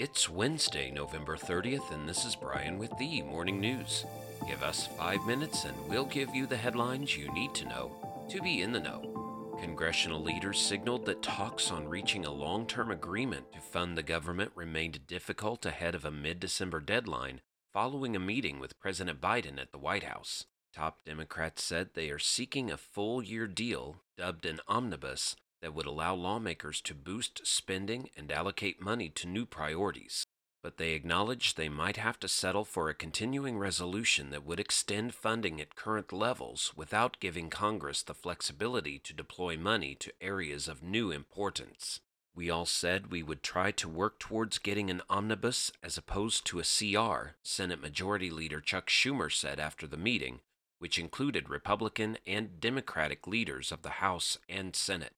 It's Wednesday, November 30th, and this is Brian with the Morning News. Give us five minutes and we'll give you the headlines you need to know to be in the know. Congressional leaders signaled that talks on reaching a long term agreement to fund the government remained difficult ahead of a mid December deadline following a meeting with President Biden at the White House. Top Democrats said they are seeking a full year deal, dubbed an omnibus, that would allow lawmakers to boost spending and allocate money to new priorities. But they acknowledged they might have to settle for a continuing resolution that would extend funding at current levels without giving Congress the flexibility to deploy money to areas of new importance. We all said we would try to work towards getting an omnibus as opposed to a CR, Senate Majority Leader Chuck Schumer said after the meeting, which included Republican and Democratic leaders of the House and Senate.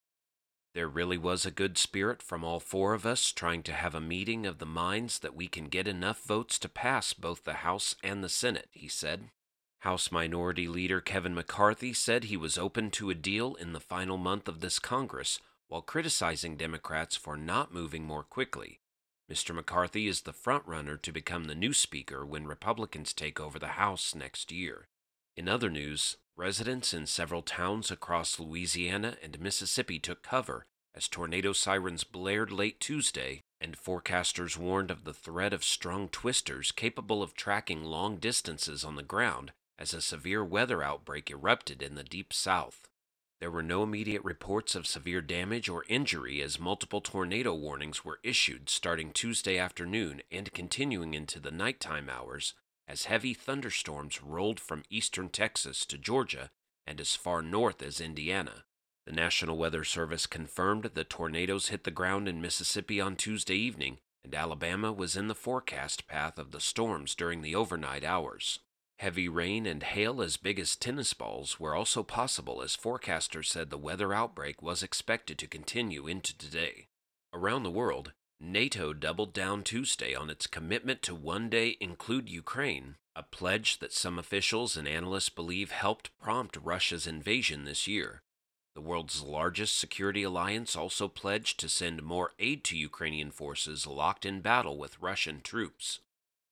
There really was a good spirit from all four of us trying to have a meeting of the minds that we can get enough votes to pass both the House and the Senate, he said. House Minority Leader Kevin McCarthy said he was open to a deal in the final month of this Congress while criticizing Democrats for not moving more quickly. Mr. McCarthy is the frontrunner to become the new Speaker when Republicans take over the House next year. In other news, residents in several towns across Louisiana and Mississippi took cover as tornado sirens blared late Tuesday, and forecasters warned of the threat of strong twisters capable of tracking long distances on the ground as a severe weather outbreak erupted in the deep south. There were no immediate reports of severe damage or injury as multiple tornado warnings were issued starting Tuesday afternoon and continuing into the nighttime hours as heavy thunderstorms rolled from eastern Texas to Georgia and as far north as Indiana. The National Weather Service confirmed that tornadoes hit the ground in Mississippi on Tuesday evening, and Alabama was in the forecast path of the storms during the overnight hours. Heavy rain and hail as big as tennis balls were also possible as forecasters said the weather outbreak was expected to continue into today. Around the world, NATO doubled down Tuesday on its commitment to one day include Ukraine, a pledge that some officials and analysts believe helped prompt Russia's invasion this year. The world's largest security alliance also pledged to send more aid to Ukrainian forces locked in battle with Russian troops.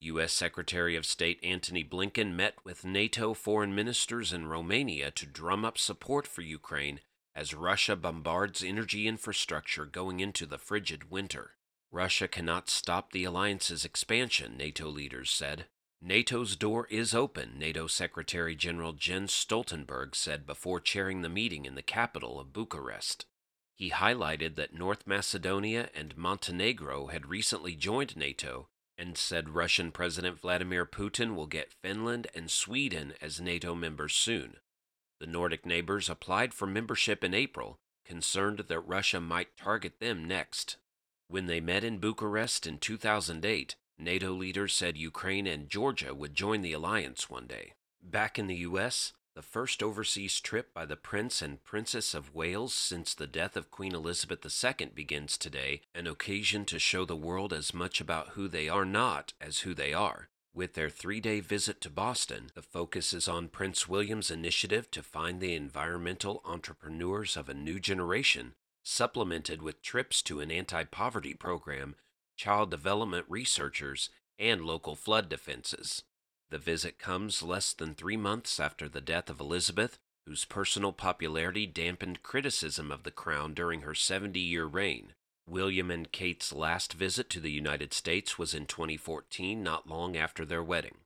U.S. Secretary of State Antony Blinken met with NATO foreign ministers in Romania to drum up support for Ukraine as Russia bombards energy infrastructure going into the frigid winter. Russia cannot stop the alliance's expansion, NATO leaders said. NATO's door is open, NATO Secretary General Jens Stoltenberg said before chairing the meeting in the capital of Bucharest. He highlighted that North Macedonia and Montenegro had recently joined NATO and said Russian President Vladimir Putin will get Finland and Sweden as NATO members soon. The Nordic neighbors applied for membership in April, concerned that Russia might target them next. When they met in Bucharest in 2008, NATO leaders said Ukraine and Georgia would join the alliance one day. Back in the U.S., the first overseas trip by the Prince and Princess of Wales since the death of Queen Elizabeth II begins today, an occasion to show the world as much about who they are not as who they are. With their three day visit to Boston, the focus is on Prince William's initiative to find the environmental entrepreneurs of a new generation supplemented with trips to an anti poverty program, child development researchers, and local flood defenses. The visit comes less than three months after the death of Elizabeth, whose personal popularity dampened criticism of the crown during her 70 year reign. William and Kate's last visit to the United States was in 2014, not long after their wedding.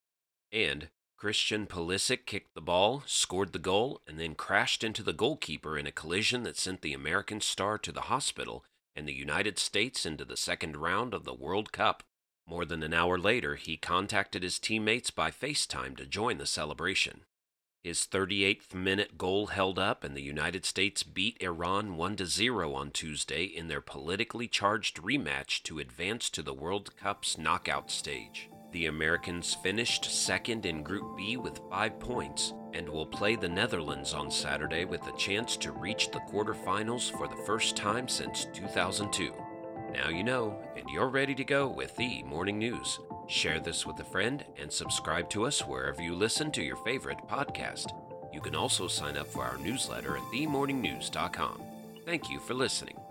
And Christian Pulisic kicked the ball, scored the goal, and then crashed into the goalkeeper in a collision that sent the American star to the hospital and the United States into the second round of the World Cup. More than an hour later, he contacted his teammates by FaceTime to join the celebration. His 38th minute goal held up, and the United States beat Iran 1 0 on Tuesday in their politically charged rematch to advance to the World Cup's knockout stage. The Americans finished second in Group B with five points and will play the Netherlands on Saturday with a chance to reach the quarterfinals for the first time since 2002. Now you know, and you're ready to go with the morning news. Share this with a friend and subscribe to us wherever you listen to your favorite podcast. You can also sign up for our newsletter at themorningnews.com. Thank you for listening.